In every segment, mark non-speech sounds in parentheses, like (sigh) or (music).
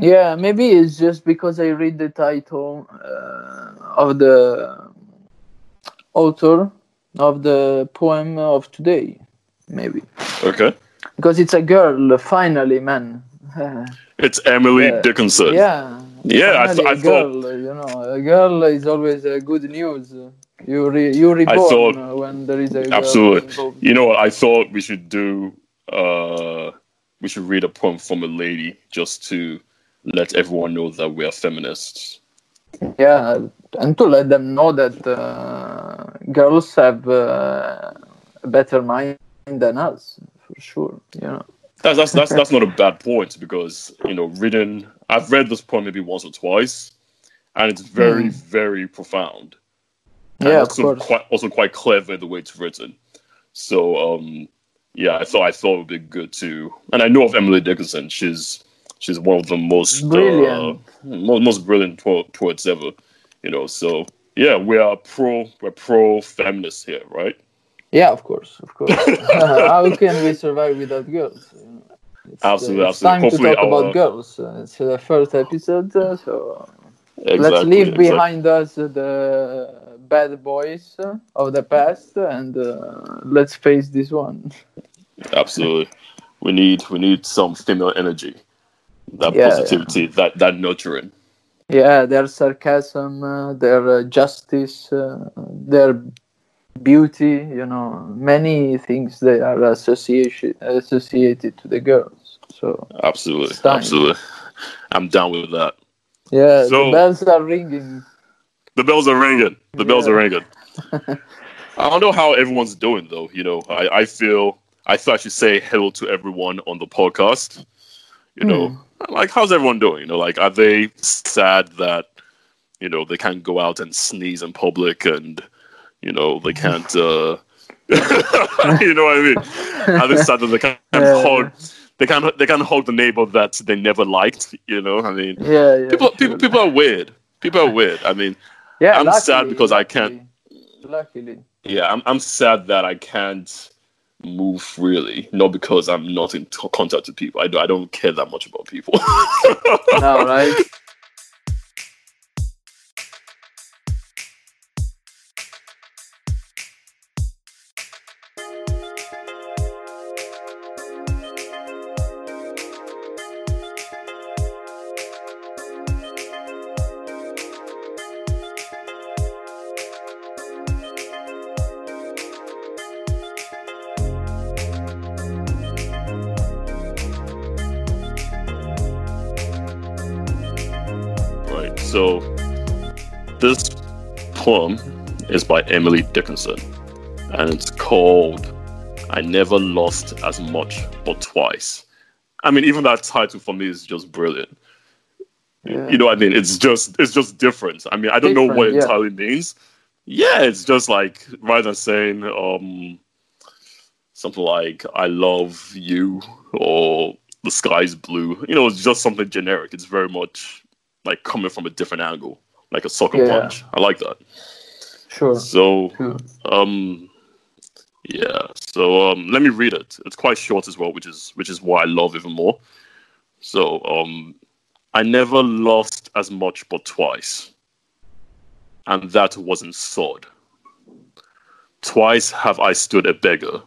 Yeah, maybe it's just because I read the title uh, of the author of the poem of today. Maybe Okay. because it's a girl. Finally, man. (laughs) It's Emily Yeah. Dickinson. yeah. Yeah, I, Finally, th- I a thought. girl. You know, a girl is always uh, good news. You re- you reborn thought- uh, when there is a girl Absolutely. involved. You know what? I thought we should do. Uh, we should read a poem from a lady just to let everyone know that we are feminists. Yeah, and to let them know that uh, girls have uh, a better mind than us, for sure. You know. That's that's that's, that's not a bad point because you know, reading. I've read this poem maybe once or twice, and it's very very profound. And. Yeah, of also course. quite also quite clever the way it's written. So um, yeah, I thought I thought it would be good to, and I know of Emily Dickinson. She's she's one of the most Brilliant. uh, most, most brilliant po- poets ever. You know, so yeah, we are pro we're pro feminists here, right? Yeah, of course, of course. (laughs) (laughs) How can we survive without girls? It's, Absolutely, uh, it's absolutely. time Hopefully to talk our- about girls. Uh, it's the first episode, uh, so let's leave exactly. behind us the bad boys uh, of the past and uh, let's face this one. Absolutely. We need we need some female energy. That Yeah, positivity, that that nurturing. Yeah, their sarcasm, uh, their uh, justice, uh, their beauty, you know, many things they are association, associated to the girls. So, Absolutely. Absolutely. I'm down with that. yeah, So- the bells are ringing. The bells are ringing. The bells Yeah. are ringing. (laughs) I don't know how everyone's doing though. You know, I, I feel I thought I should say hello to everyone on the podcast. You know, Hmm. (laughs) like how's everyone doing? You know, like are they sad that you know they can't go out and sneeze in public and you know they can't uh (laughs) you know what I mean? Are they sad that they can't (laughs) Yeah. hug they can't they can't hug the neighbor that they never liked, you know? I mean Yeah, yeah. people people people are weird. People are weird. I mean yeah, I'm sad because I can't Luckily. yeah, I'm I'm sad that I can't move freely, not because I'm not in t- contact with people. I, do, I don't care that much about people. (laughs) No, right? right. This poem is by Emily Dickinson, and it's called "I Never Lost as Much but Twice." I mean, even that title for me is just brilliant. Yeah. You know what I mean? It's just it's just different. I mean, I don't know what it Different, yeah. entirely means. Yeah, it's just like rather than saying um something like I love you or the sky's blue, you know, it's just something generic. It's very much like coming from a different angle, like a soccer Yeah. punch. I like that. Sure. So Sure. um yeah, so um let me read it. It's quite short as well, which is which is why I love even more. So um I never lost as much but twice. And that wasn't sod. Twice have I stood a beggar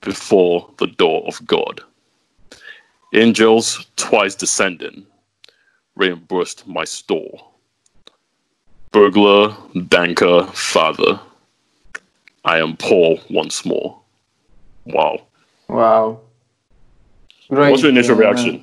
before the door of God. Angels twice descending reimbursed my store. Burglar, banker, father. I am poor once more. Wow. Wow. Great. What's your initial reaction?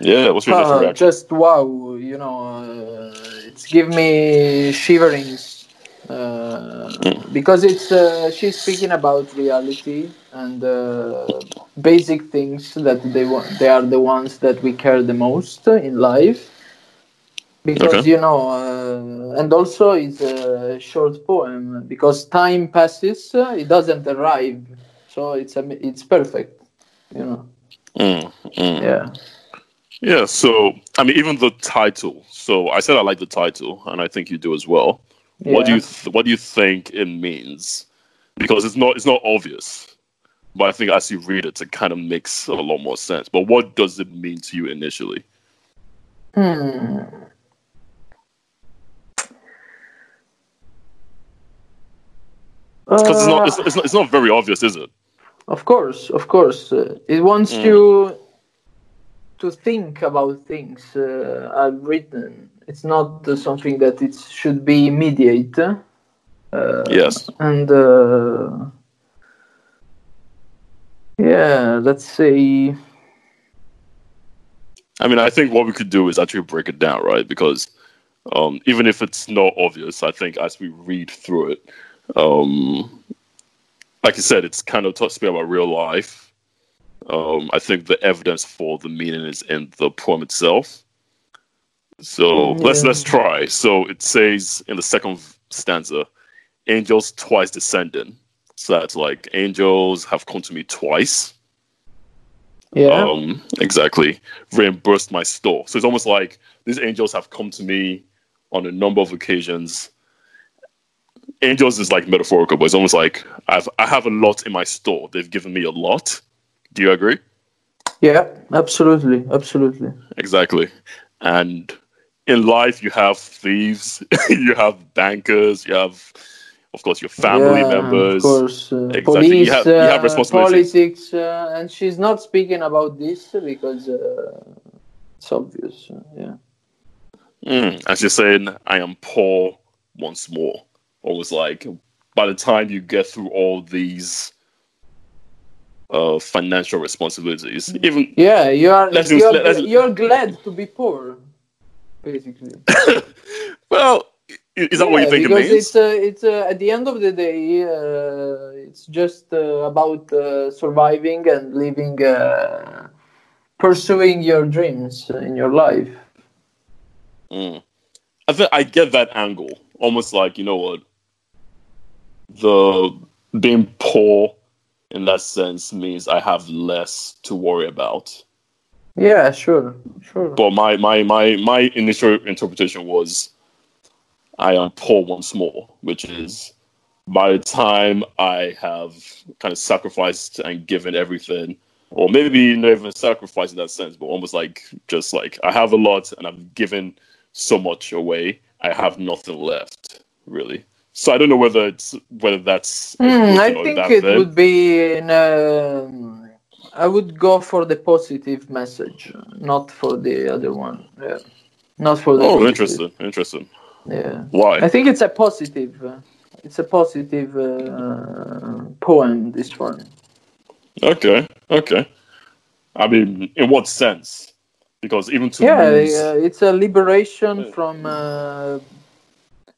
Yeah, what's your initial Uh, reaction? just wow, you know, uh, it's give me shiverings uh, because it's uh, she's speaking about reality and uh, basic things that they want. They are the ones that we care the most in life. Because Okay. you know, uh, and also it's a short poem because time passes, uh, it doesn't arrive, so it's a, it's perfect, you know. Mm, mm. Yeah. Yeah, so I mean, even the title. So I said I like the title, and I think you do as well. What do you th- What do you think it means? Because it's not it's not obvious, but I think as you read it, it kind of makes a lot more sense. But what does it mean to you initially? Hmm. Because it's not, Uh, it's, it's not it's not very obvious, is it? Of course, of course. Uh, it wants Mm. you to think about things uh, I've written. It's not uh, something that it should be immediate. Uh, Yes. And uh, yeah, let's say. I mean, I think what we could do is actually break it down, right? Because um, even if it's not obvious, I think as we read through it, um, like I said, it's kind of to speak about real life. Um, I think the evidence for the meaning is in the poem itself. So let's let's try. So it says in the second stanza, "Angels twice descending." So that's like angels have come to me twice. Yeah. Um, exactly. Reimbursed my store. So it's almost like these angels have come to me on a number of occasions. Angels is like metaphorical, but it's almost like I've I have a lot in my store. They've given me a lot. Do you agree? yeah. Absolutely. Absolutely. Exactly. And in life, you have thieves, (laughs) you have bankers, you have, of course, your family Yeah, members. Of course, uh, Exactly. police, You have- you have uh, responsibilities. politics, uh, and she's not speaking about this because uh, it's obvious. uh, yeah. Mm, as you're saying, I am poor once more. Almost like by the time you get through all these uh, financial responsibilities, even Yeah, you are. Let's you're, use- let's- you're glad to be poor, basically. (laughs) well, is that what you Yeah, think it means? it's uh, it's uh, at the end of the day, uh, it's just uh, about uh, surviving and living, uh, pursuing your dreams in your life. Mm. I think I get that angle. Almost like you know what, the being poor in that sense means I have less to worry about. Yeah, sure, sure. But my my my my initial interpretation was I am poor once more, which is by the time I have kind of sacrificed and given everything, or maybe not even sacrificed in that sense, but almost like just like I have a lot and I've given so much away, I have nothing left really. So I don't know whether it's whether that's Hmm, I think that it then. would be in um I would go for the positive message, not for the other one. Yeah. Not for the Oh, positive. interesting, interesting. Yeah. Why? I think it's a positive. Uh, it's a positive uh, poem. This one. Okay, okay. I mean, in what sense? Because even to Yeah, lose, uh, it's a liberation from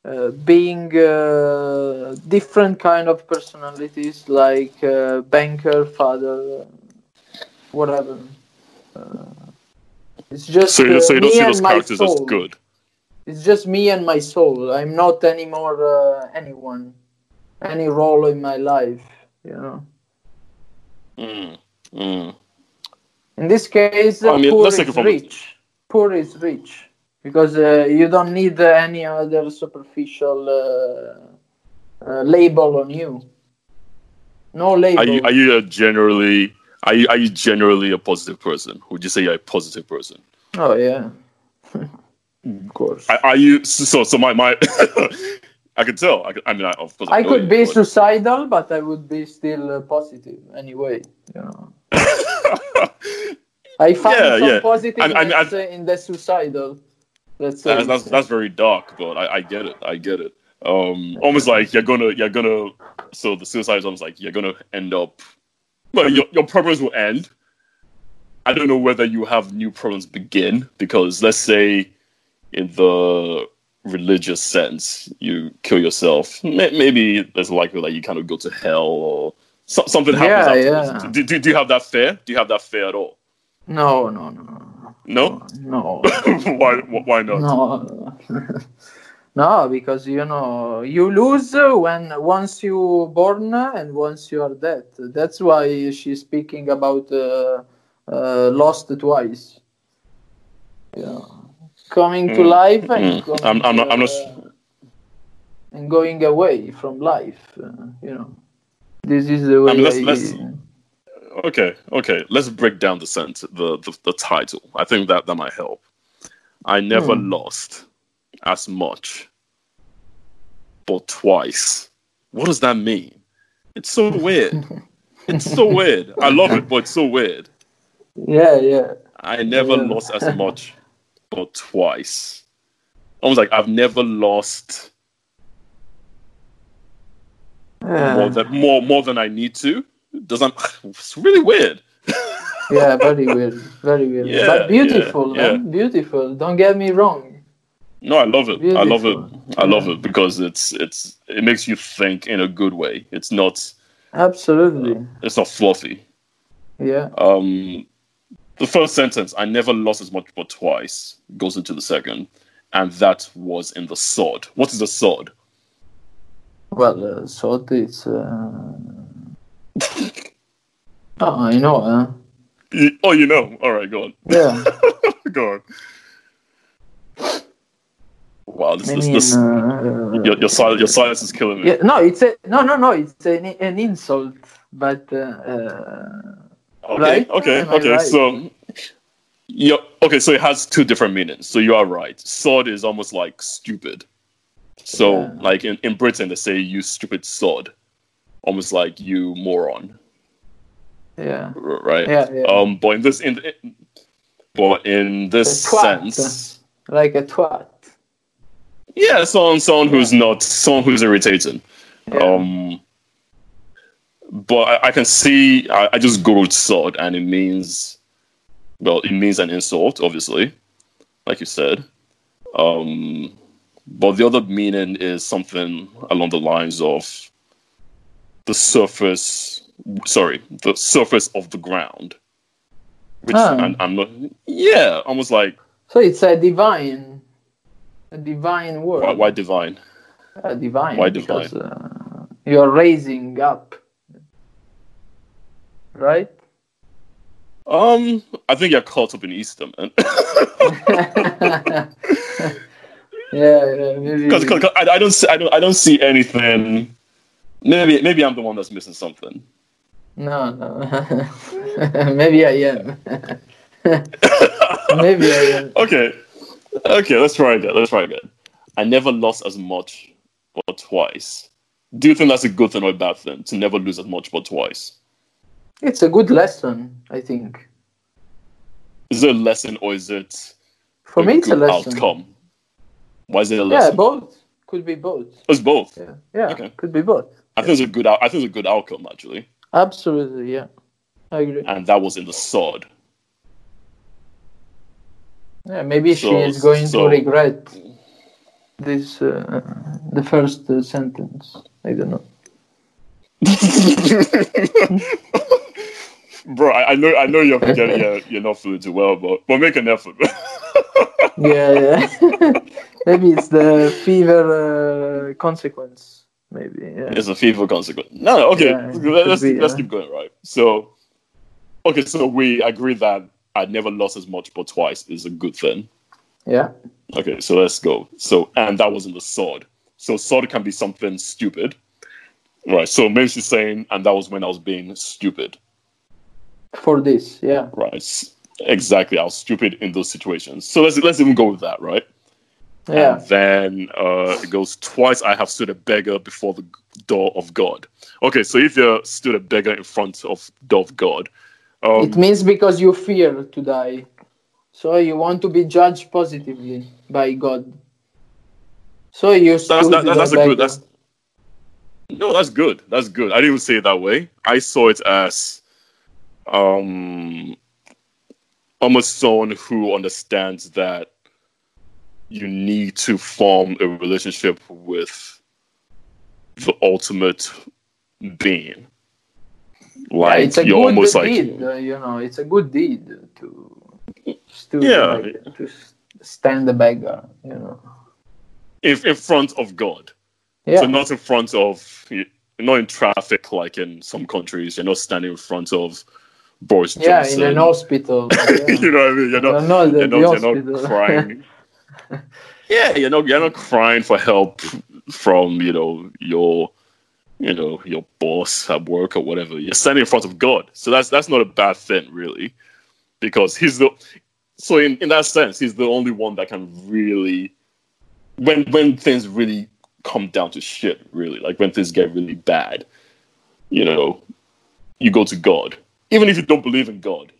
uh, uh, being uh, different kind of personalities, like uh, banker, father, uh, whatever. Uh, it's just so, you- uh, so you don't me see and those my characters as soul. good. It's just me and my soul. I'm not anymore uh, anyone, any role in my life. You know. Mm, mm. In this case, I mean, poor is take it from- rich. Poor is rich because uh, you don't need uh, any other superficial uh, uh, label on you. No label. Are you are you generally are you are you generally a positive person? Would you say you're a positive person? oh yeah, (laughs) of course. Are, are you so so my my (laughs) I can tell. I, I mean, I, of course, I know could you, be but- suicidal, but I would be still uh, positive anyway. You know. (laughs) I found Yeah, some yeah. positiveness I- I- I- in the suicidal. Let's that's, that's that's very dark, but I, I get it. I get it. Um, almost like you're gonna you're gonna. So the suicide is almost like you're gonna end up. Well, your your problems will end. I don't know whether you have new problems begin because let's say, in the religious sense, you kill yourself. Maybe there's likely that you kind of go to hell or something happens. Yeah, afterwards. yeah. Do, do, do you have that fear? Do you have that fear at all? no, no, no, No. no. (laughs) why? Why not? No, (laughs) no, because you know you lose when once you born and once you are dead. That's why she's speaking about uh, uh, lost twice. Yeah, coming to Mm, life and mm. going, I'm- I'm not- I'm not uh, and going away from life. Uh, you know, this is the way. I mean, let's- I- let's- Okay, okay. Let's break down the sentence, the, the the title. I think that that might help. I never Hmm. lost as much, but twice. What does that mean? It's so (laughs) weird. it's so weird. I love it, but it's so weird. Yeah, yeah. I never Yeah. lost as much, but twice. Almost like I've never lost more than more more than I need to. Doesn't it's really weird. (laughs) yeah very weird. Very weird. Yeah, but beautiful, yeah, man. Beautiful. Don't get me wrong. No, I love it. I love it. I love it because it's it's it makes you think in a good way. It's not Absolutely. it's not fluffy. Yeah. Um, the first sentence, I never lost as much but twice, goes into the second, and that was in the sod. What is a sod? Well, uh, so it's. Uh... (laughs) oh, I know, huh? You- oh, you know. All right, go on. Yeah. (laughs) go on. Wow, this, I this, mean, this uh, your, your, sil- your silence is killing me. yeah, no, it's a no, no, no. It's an, an insult, but uh, uh, Okay, Right? okay, Am okay. right? So, yeah, okay. So it has two different meanings. So you are right. Sod is almost like stupid. So, Yeah. like in, in Britain, they say you stupid sod, almost like you moron, yeah, right? yeah, yeah. Um, but in this, in, in but in this sense, like a twat. yeah, someone someone who's not someone who's irritating. Yeah. Um, but I, I can see. I, I just googled sod, and it means, well, it means an insult, obviously, like you said. Um, but the other meaning is something along the lines of the surface. Sorry, the surface of the ground. Which Ah. I'm, I'm not. Yeah, almost like So it's a divine, a divine word. why, why divine? Uh, divine. why because, uh, you're raising up, right? Um, I think you're caught up in Easter, man. (laughs) (laughs) yeah, yeah, maybe. Because I, I don't see, I don't I don't see anything. Maybe maybe I'm the one that's missing something. No, no. (laughs) maybe I am. (laughs) maybe I am. (laughs) Okay, okay, let's try again. Let's try again. I never lost as much, but twice. Do you think that's a good thing or a bad thing to never lose as much but twice? It's a good lesson, I think. Is it a lesson or is it For me, it's a lesson. outcome? Why is it a lesson? Yeah, both. Could be both. It's both. Yeah, yeah. Okay. Could be both. I think it's a good. I think it's a good outcome actually, Absolutely, yeah. I agree. and that was in the sod. Yeah, maybe she is going so- to regret this, uh, the first uh, sentence. I don't know. (laughs) Bro, I, I know I know you're forgetting you're, you're not feeling too well, but but make an effort. (laughs) Yeah, yeah. (laughs) maybe it's the fever uh, consequence. Maybe, yeah. it's a fever consequence. No, no, okay. Yeah, Let- let's be, let's yeah. keep going, right? So okay, so we agree that I never lost as much but twice is a good thing. Yeah, Okay, so let's go. So and that wasn't the sod. So sod can be something stupid. Right. So maybe she's saying, and that was when I was being stupid. for this, yeah. Right. Exactly. I was stupid in those situations. So let's let's even go with that, right? Yeah, And then uh, it goes twice. I have stood a beggar before the door of God. Okay, so if you stood a beggar in front of the door of God, um, it means because you fear to die. So you want to be judged positively by God. So you that's stood that, that- that's a beggar. good. That's no, that's good. That's good. I didn't even say it that way. I saw it as um almost someone who understands that you need to form a relationship with the ultimate being. Yeah, Like it's a you're good almost like deed, uh, you know. It's a good deed to to, Yeah. like, to stand a beggar, you know. in, in front of God. Yeah, So not in front of, not in traffic like in some countries. You're not standing in front of Boris yeah, Johnson. in an hospital. (laughs) yeah. you know what I mean? You're not, No, no, the- you're, not, you're not (laughs) crying. (laughs) yeah, you're not, you're not crying for help from, you know, your, you know, your boss at work or whatever. You're standing in front of God. So that's, that's not a bad thing, really. Because he's the, so in, in that sense, he's the only one that can really, when when things really come down to shit, really, like when things get really bad, you know, you go to God. Even if you don't believe in God,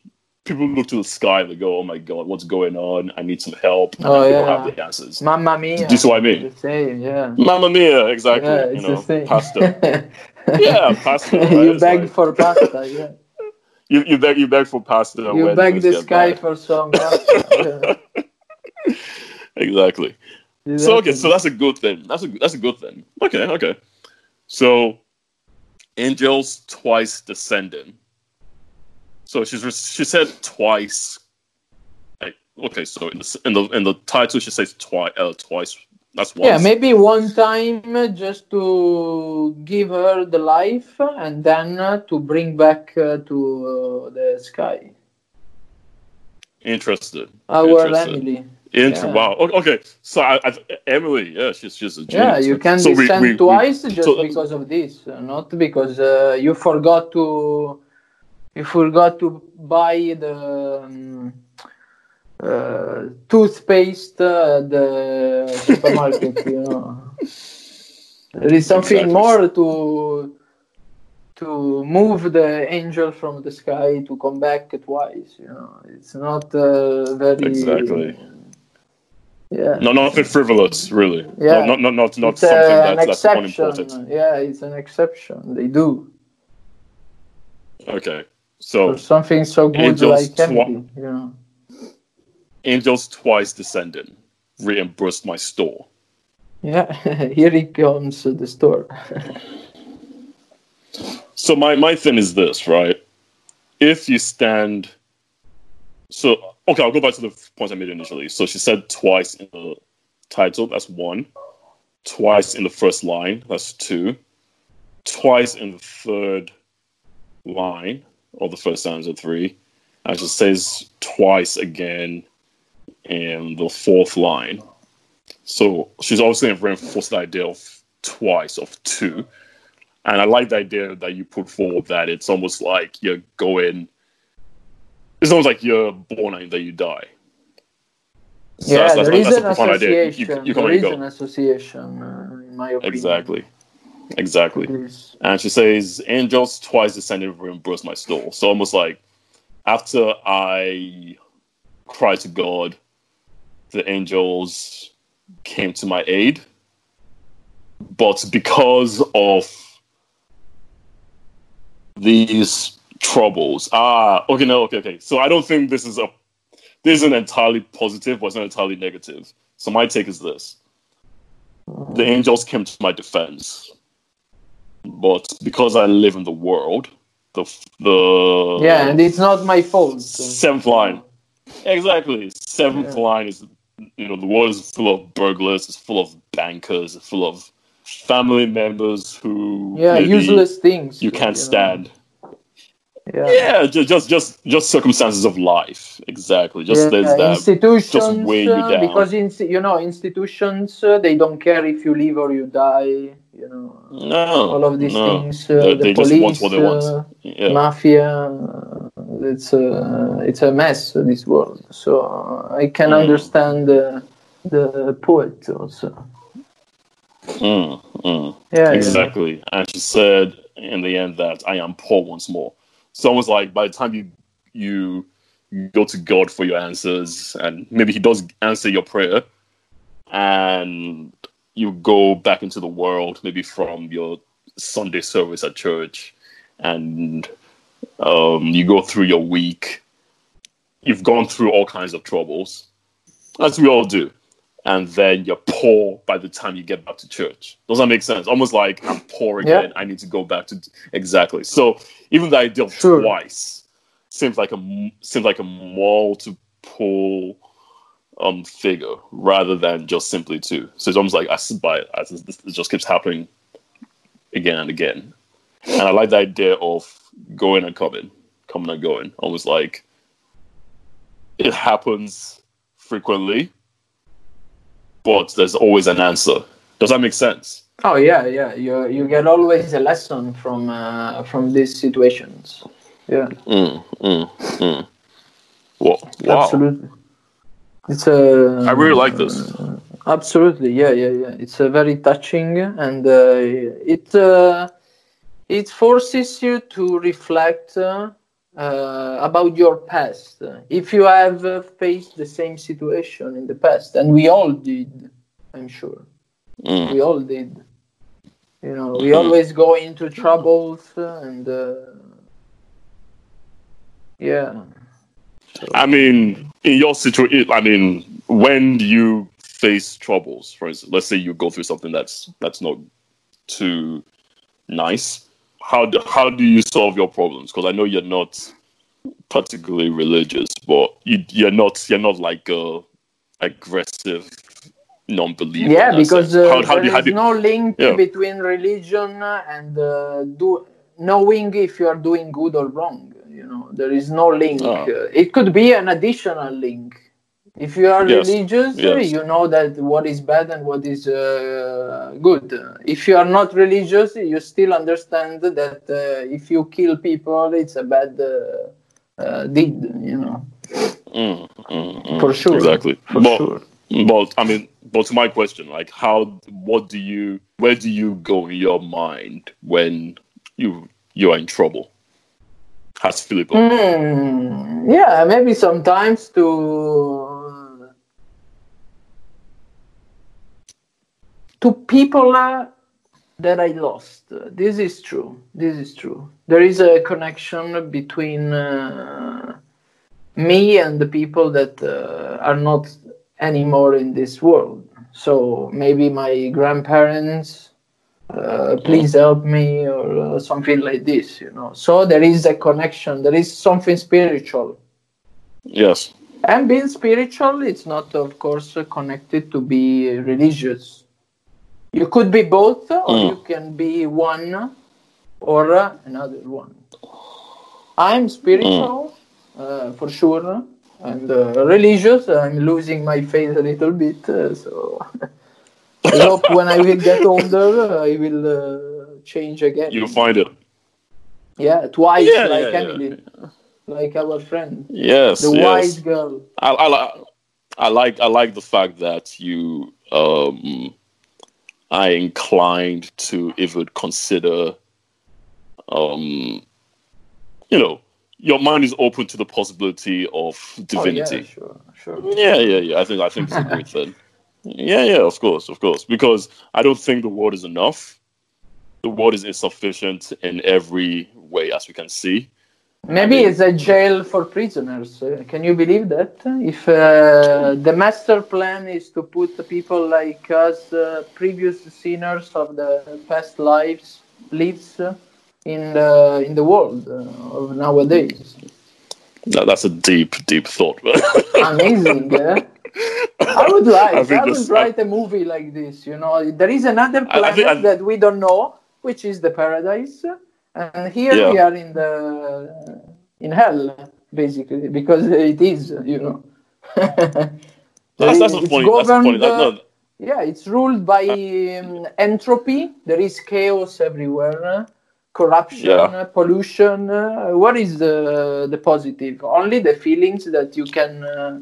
people look to the sky and they go, "Oh my God, what's going on? I need some help." Oh, yeah. have the answers. Mamma mia. Do you see what I mean? The same, yeah. Mamma mia, exactly. Yeah, (laughs) (laughs) you it's know, the same. pasta. yeah, pasta. Right? you beg like- for pasta, yeah. (laughs) you, you beg you beg for pasta. You beg the sky for some pasta. exactly. yeah. So okay, so that's a good thing. That's a that's a good thing. Okay, okay. So angels twice descending. So she's she said twice. Like, okay, so in the in the in the title she says twice. Uh, twice. That's once. Yeah, maybe one time just to give her the life and then uh, to bring back uh, to uh, the sky. Interested. Our Interested. Emily. Inter- Yeah. Wow. Okay. So I, I, Emily, yeah, she's she's a genius. Yeah, you can so we- descend we- we- twice just so- because of this, not because uh, you forgot to you forgot to buy the um, uh, toothpaste uh, at the supermarket. you know, there is something Exactly. more to to move the angel from the sky to come back twice. You know, it's not uh, very Exactly. Yeah. No, nothing frivolous, really. Yeah. No, not not not, not it's something uh, an that's, that's exception. unimportant. Yeah, it's an exception. They do Okay. So for something so good Angels like. You know. angels twice descending, reimbursed my store. Yeah, (laughs) here he comes to the store. (laughs) So my, my thing is this, right? If you stand so okay, I'll go back to the point I made initially. So she said twice in the title, that's one. Twice in the first line, that's two. Twice in the third line, or the first stanza, three. And she says twice again in the fourth line. So she's obviously reinforced the idea of twice, of two. And I like the idea that you put forward that it's almost like you're going. It's almost like you're born and then you die. So yeah, that's- that's- there is that's an a profound idea. You- association. you come there is go. an association, uh, in my opinion. Exactly. Exactly. And she says, Angels twice descended and reimburse my store. So almost like after I cried to God, the angels came to my aid. But because of these troubles, ah, okay, no, okay, okay. So I don't think this is a this isn't entirely positive, but it's not entirely negative. So my take is this: the angels came to my defense, but because I live in the world, the the Yeah, and it's not my fault. seventh line, exactly. Seventh Yeah. line is you know the world is full of burglars, it's full of bankers, it's full of family members who Yeah, useless things. you can't know. stand. Yeah. Yeah, just just just just circumstances of life. Exactly. Just Yeah, there's that. institutions just weigh you uh, down. because in, you know institutions uh, they don't care if you live or you die you know No, all of these no. things uh, They- the they just police want what they want. uh, Yeah. mafia uh, it's a it's a mess this world so uh, i can Mm. understand uh, the poet also Mm, mm. yeah yeah. Exactly. And she said in the end that I am poor once more. So almost like by the time you you go to God for your answers, and maybe He does answer your prayer, and you go back into the world, maybe from your Sunday service at church, and um, you go through your week. You've gone through all kinds of troubles, as we all do and then you're poor by the time you get back to church. Does that make sense? Almost like I'm poor Yeah. again. I need to go back to exactly. So even the idea of Sure. twice seems like a seems like a multiple um figure rather than just simply two. So it's almost like I sit by it it just keeps happening again and again. And I like the idea of going and coming, coming and going. Almost like it happens frequently, but there's always an answer. Does that make sense? oh yeah yeah you you get always a lesson from uh, from these situations yeah Mm, mm, mm. Wow. absolutely It's a. I really like this. Absolutely, yeah, yeah, yeah. It's a very touching, and uh, it uh, it forces you to reflect uh, uh, about your past. If you have uh, faced the same situation in the past, and we all did, I'm sure, Mm. we all did. You know, we Mhm. always go into troubles, uh, and uh, yeah. I mean, in your situation, I mean, when you face troubles, for instance, let's say you go through something that's that's not too nice. How do, how do you solve your problems? Because I know you're not particularly religious, but you you're not you're not like a aggressive non-believer. yeah because uh, how, how there do, is do, no link Yeah. between religion and uh, do knowing if you are doing good or wrong you know there is no link Ah. Uh, it could be an additional link if you are Yes. religious Yes. you know that what is bad and what is uh, good if you are not religious you still understand that uh, if you kill people it's a bad uh, uh, deed you know Mm, mm, mm. For sure. exactly. for but, sure But I mean, but to my question, like, how, what do you, where do you go in your mind when you you are in trouble? Has Filippo? Hmm, yeah, maybe sometimes to to people uh, that I lost. This is true. This is true. There is a connection between uh, me and the people that uh, are not anymore in this world. So maybe my grandparents, uh, please help me, or uh, something like this, you know. So there is a connection. There is something spiritual. Yes. And being spiritual, it's not, of course, connected to be religious. You could be both, or Mm. you can be one or uh, another one. I'm spiritual, uh, for sure, and uh, religious. I'm losing my faith a little bit, uh, so (laughs) I hope when I will get older, I will uh, change again. You find it. yeah, twice, Yeah, like yeah, yeah. Emily, like our friend, Yes. the yes. white girl. I, I, I like I like the fact that you um are inclined to even consider um you know your mind is open to the possibility of divinity. Oh, yeah, sure, sure. Yeah, yeah, yeah. I think I think it's a great thing. (laughs) Yeah, yeah, of course, of course. Because I don't think the word is enough. The word is insufficient in every way, as we can see. Maybe it's a jail for prisoners. Uh, can you believe that? If uh, the master plan is to put people like us, uh, previous sinners of the past lives, lives uh, in the in the world uh, of nowadays. That, that's a deep, deep thought. (laughs) Amazing, yeah. (laughs) I would like. I I, would this- write a movie like this. You know, there is another I- I planet I- that we don't know, which is the paradise, and here Yeah. we are in the in hell, basically, because it is. You know. that's, that's It's funny. That's governed, That, uh, no, Yeah, it's ruled by um, entropy. There is chaos everywhere, corruption, Yeah. pollution. Uh, what is the the positive? Only the feelings that you can uh,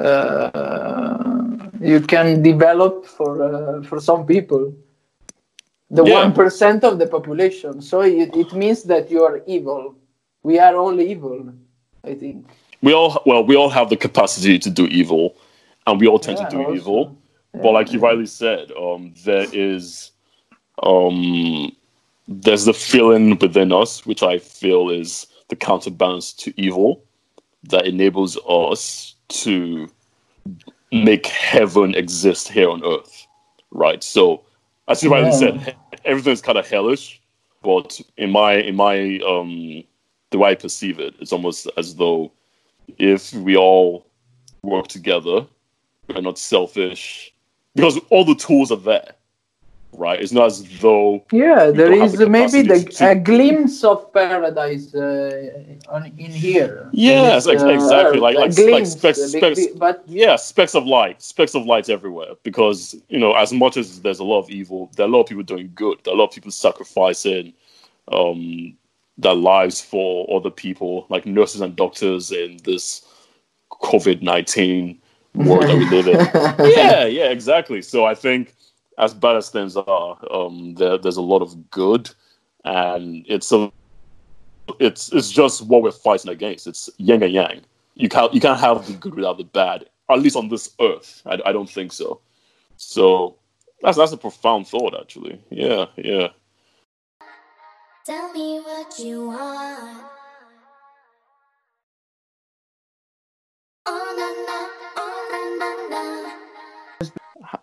uh, you can develop for uh, for some people. The Yeah. one of the population. So it, it means that you are evil. We are all evil. I think. we all well, we all have the capacity to do evil, and we all tend Yeah, to do also. evil. But like you rightly said, um, there is um, there's the feeling within us, which I feel is the counterbalance to evil, that enables us to make heaven exist here on earth, right? So, as you rightly Yeah. said, he- everything's kind of hellish, but in my in my um, the way I perceive it, it's almost as though if we all work together, we're not selfish, because all the tools are there, right? It's not as though Yeah, there is the maybe the, to- a glimpse of paradise uh, on, in here. Yes, In this, exactly, like- like specks- glimpse, specks- uh, be- but yeah, specks of light, specks of light everywhere. Because you know, as much as there's a lot of evil, there are a lot of people doing good. There are a lot of people sacrificing um, their lives for other people, like nurses and doctors in this COVID nineteen world that we live in. (laughs) yeah, yeah, exactly. So I think as bad as things are, um, there, there's a lot of good, and it's a, it's it's just what we're fighting against. It's yin and yang. You can't you can't have the good without the bad. At least on this earth, I, I don't think so. So that's that's a profound thought, actually. Yeah, yeah. Tell me what you want.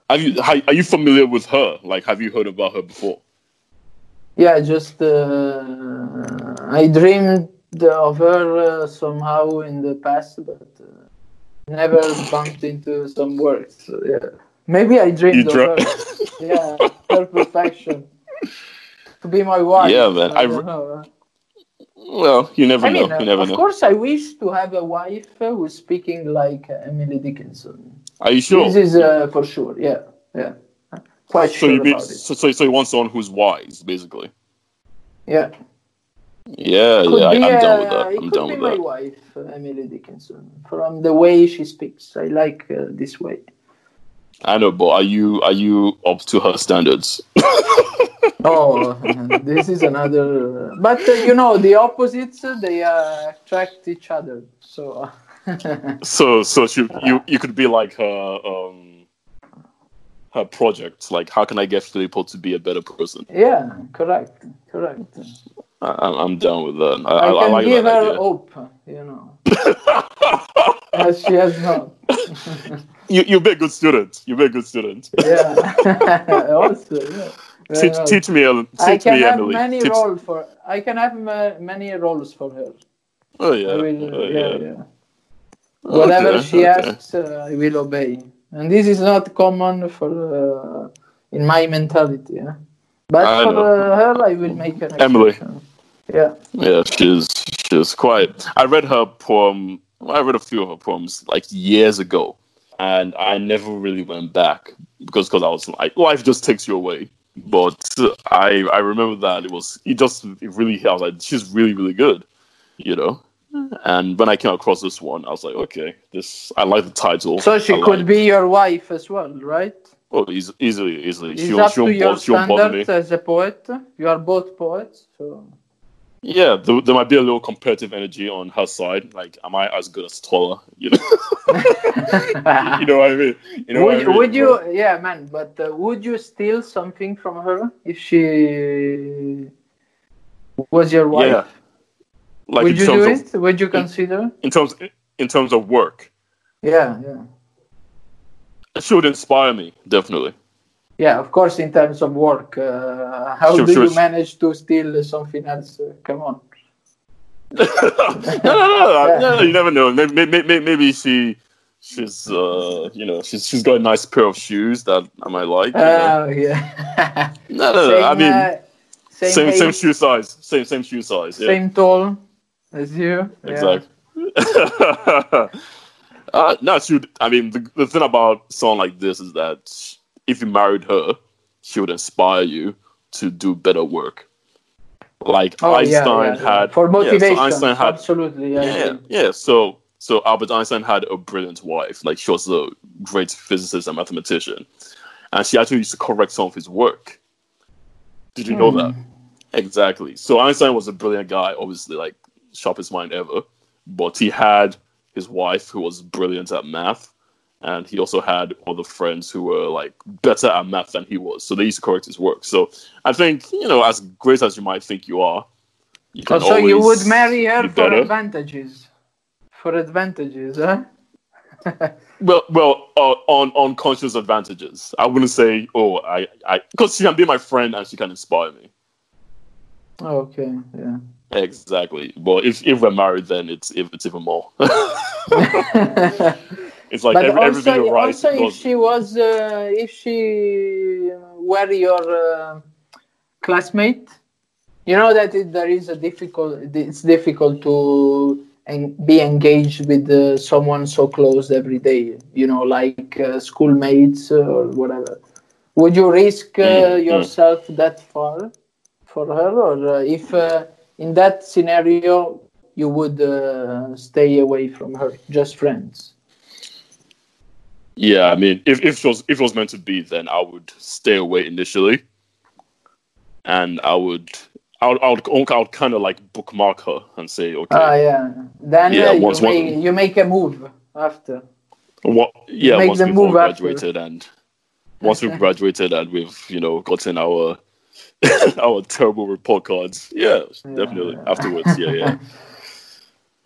Have you are you familiar with her? Like, have you heard about her before? Yeah, just uh, I dreamed of her uh, somehow in the past, but uh, never bumped into some work. So, yeah, maybe I dreamed you of her. yeah, her perfection to be my wife. Yeah, man. I, I don't know. Well, you never I know. Mean, you never of know. course, I wish to have a wife who's speaking like Emily Dickinson. Are you sure? This is uh, for sure. Yeah, yeah. Quite so sure about it. So, so, you want someone who's wise, basically. Yeah. Yeah, Could yeah, I, am down with that. I'm down be with my that. wife, uh, Emily Dickinson, from the way she speaks. I like uh, this way. I know, but are you are you up to her standards? (laughs) oh, this is another. But uh, you know, the opposites they uh, attract each other. So. So so she, you you could be like her um her project. Like, how can I get Filippo to be a better person? Yeah, correct, correct. I, am down with that. I, I, I can like give her idea. hope, you know, (laughs) as she has not. (laughs) you you be a good student. You be a good student. Yeah, (laughs) also. Yeah. Teach, teach me, teach I can me, have Emily. many teach... roles for. I can have ma- many roles for her. Oh yeah. Will, oh, yeah. yeah. yeah. Whatever okay, she okay. asks, uh, I will obey. And this is not common for uh, in my mentality. Yeah? But I for uh, her, I will make an Emily. Exception. Yeah. Yeah, she's she's quite. I read her poem. I read a few of her poems like years ago, and I never really went back because because I was like, life just takes you away. But I I remember that it was it just it really I was like she's really really good, you know. And when I came across this one, I was like, okay, this I like the title. So she I could like. be your wife as well, right? Oh, easily, easily, easily. Is she, up she to your standards as a poet? You are both poets, so. Yeah, there, there, might be a little competitive energy on her side. Like, am I as good as Tola? You know, (laughs) you know what I mean. You know would, I mean? would you? Yeah, man. But uh, would you steal something from her if she was your wife? Yeah. Like would you do of, it? Would you consider? In, in terms, in terms of work. Yeah, yeah. She would inspire me, definitely. Yeah, of course. In terms of work, uh, how sure, do sure. you manage to steal something else? Uh, come on. (laughs) no, no, no, yeah. (laughs) no, You never know. Maybe, maybe, maybe she, she's, uh, you know, she's she's got a nice pair of shoes that I might like. Oh yeah. (laughs) no, no, no. Same, I mean, uh, same same, same, shoe size. Same same shoe size. Yeah. Same tall as you. Exactly. Yeah. (laughs) uh, no, she would, I mean, the, the thing about someone like this is that if you married her, she would inspire you to do better work. Like oh, Einstein yeah, yeah, had for motivation. So Einstein had, absolutely. Yeah, yeah. So so Albert Einstein had a brilliant wife. Like she was a great physicist and mathematician, and she actually used to correct some of his work. Did you know that? Hmm. Exactly. So Einstein was a brilliant guy, obviously, like sharpest mind ever. But he had his wife who was brilliant at math, and he also had other friends who were like better at math than he was. So they used to correct his work. So I think you know, as great as you might think you are, you can so you would marry her for advantages, for advantages, huh? (laughs) well, well, uh, on on conscious advantages. I wouldn't say, oh, I, I, because she can be my friend and she can inspire me. Okay, yeah. Exactly. Well, if if we're married, then it's if it's even more. (laughs) (laughs) it's like every, also, everything. Also, if she was, uh, if she were your uh, classmate, you know that it, there is a difficult. It's difficult to en- be engaged with uh, someone so close every day. You know, like uh, schoolmates or whatever. Would you risk mm-hmm. yourself that far for her, or uh, if? In that scenario, you would uh, stay away from her, just friends? Yeah, I mean, if, if it was if it was meant to be, then I would stay away initially, and I would I would I would, I would kind of like bookmark her and say, okay, Ah, yeah. Then Yeah, uh, you, once- make, once- you make a move after. what? Yeah, make once the we've move after. graduated and once we've graduated and we've you know gotten our (laughs) our terrible report cards. Yeah, definitely yeah. afterwards. Yeah, yeah. (laughs)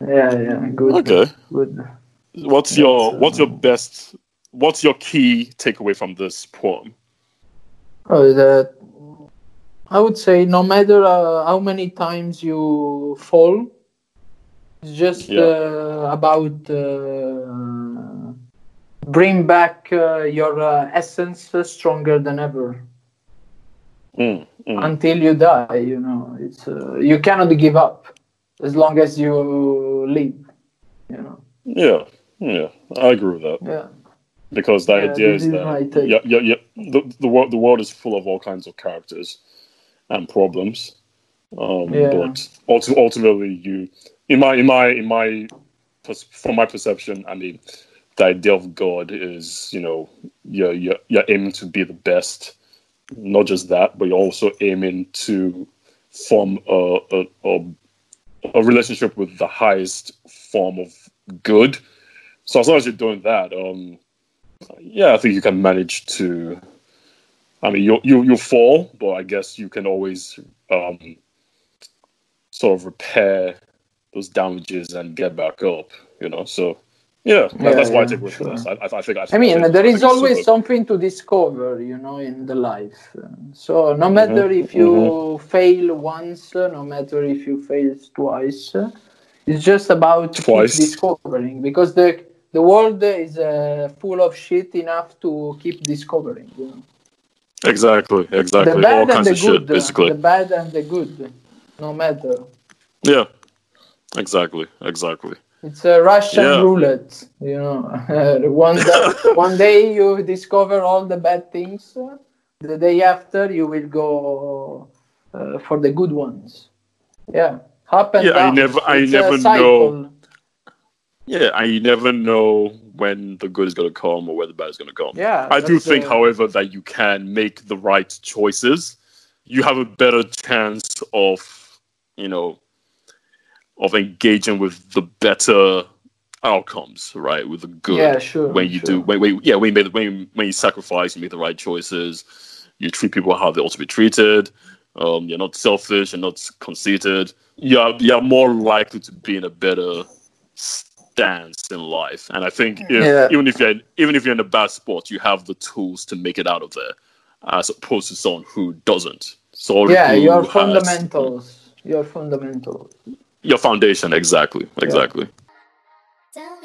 Yeah, yeah. Good. Okay. Good. What's your uh, what's your best? What's your key takeaway from this poem? Oh, that I would say no matter uh, how many times you fall, it's just Yeah. uh, about uh, bring back uh, your uh, essence stronger than ever Mm, mm. until you die. You know, it's uh, you cannot give up as long as you live. You know, Yeah, yeah, I agree with that. yeah. because the Yeah, idea is that yeah, yeah, yeah, the, the world the world is full of all kinds of characters and problems. Um, Yeah. But ulti- ultimately, you in my in my in my from my perception, I mean, the idea of God is you know you're you're, you're aiming to be the best. Not just that, but you're also aiming to form a, a, a, a relationship with the highest form of good. So as long as you're doing that, um, yeah, I think you can manage to. I mean, you you you fall, but I guess you can always um, sort of repair those damages and get back up. You know, so yeah, that, Yeah, that's why I yeah, take away from sure. I, I, I think. I, I mean, think- there I is always something to discover, you know, in the life. So no matter Mhm, if you fail once, no matter if you fail twice, it's just about Twice. discovering because the the world is uh, full of shit enough to keep discovering. You know? exactly, exactly, The all bad and kinds the of good, uh, basically. the bad and the good, no matter. Yeah, exactly, exactly. It's a Russian Yeah. roulette, you know. (laughs) one day, (laughs) one day you discover all the bad things. The day after you will go uh, for the good ones. Yeah, and Yeah, I never- I It's never know. Yeah, I never know when the good is going to come or where the bad is going to come. Yeah, I do think, uh, however, that you can make the right choices. You have a better chance of, you know, of engaging with the better outcomes, right? With the good. Yeah, sure. when you sure. do, when, when yeah, when you made, when you, when you sacrifice, you make the right choices. You treat people how they ought to be treated. Um, you're not selfish. You're not conceited. You're you're more likely to be in a better stance in life. And I think if, Yeah. even if you're in, even if you're in a bad spot, you have the tools to make it out of there, as opposed to someone who doesn't. So Yeah, your has- fundamentals. Your fundamentals. Your foundation, exactly, exactly. Tell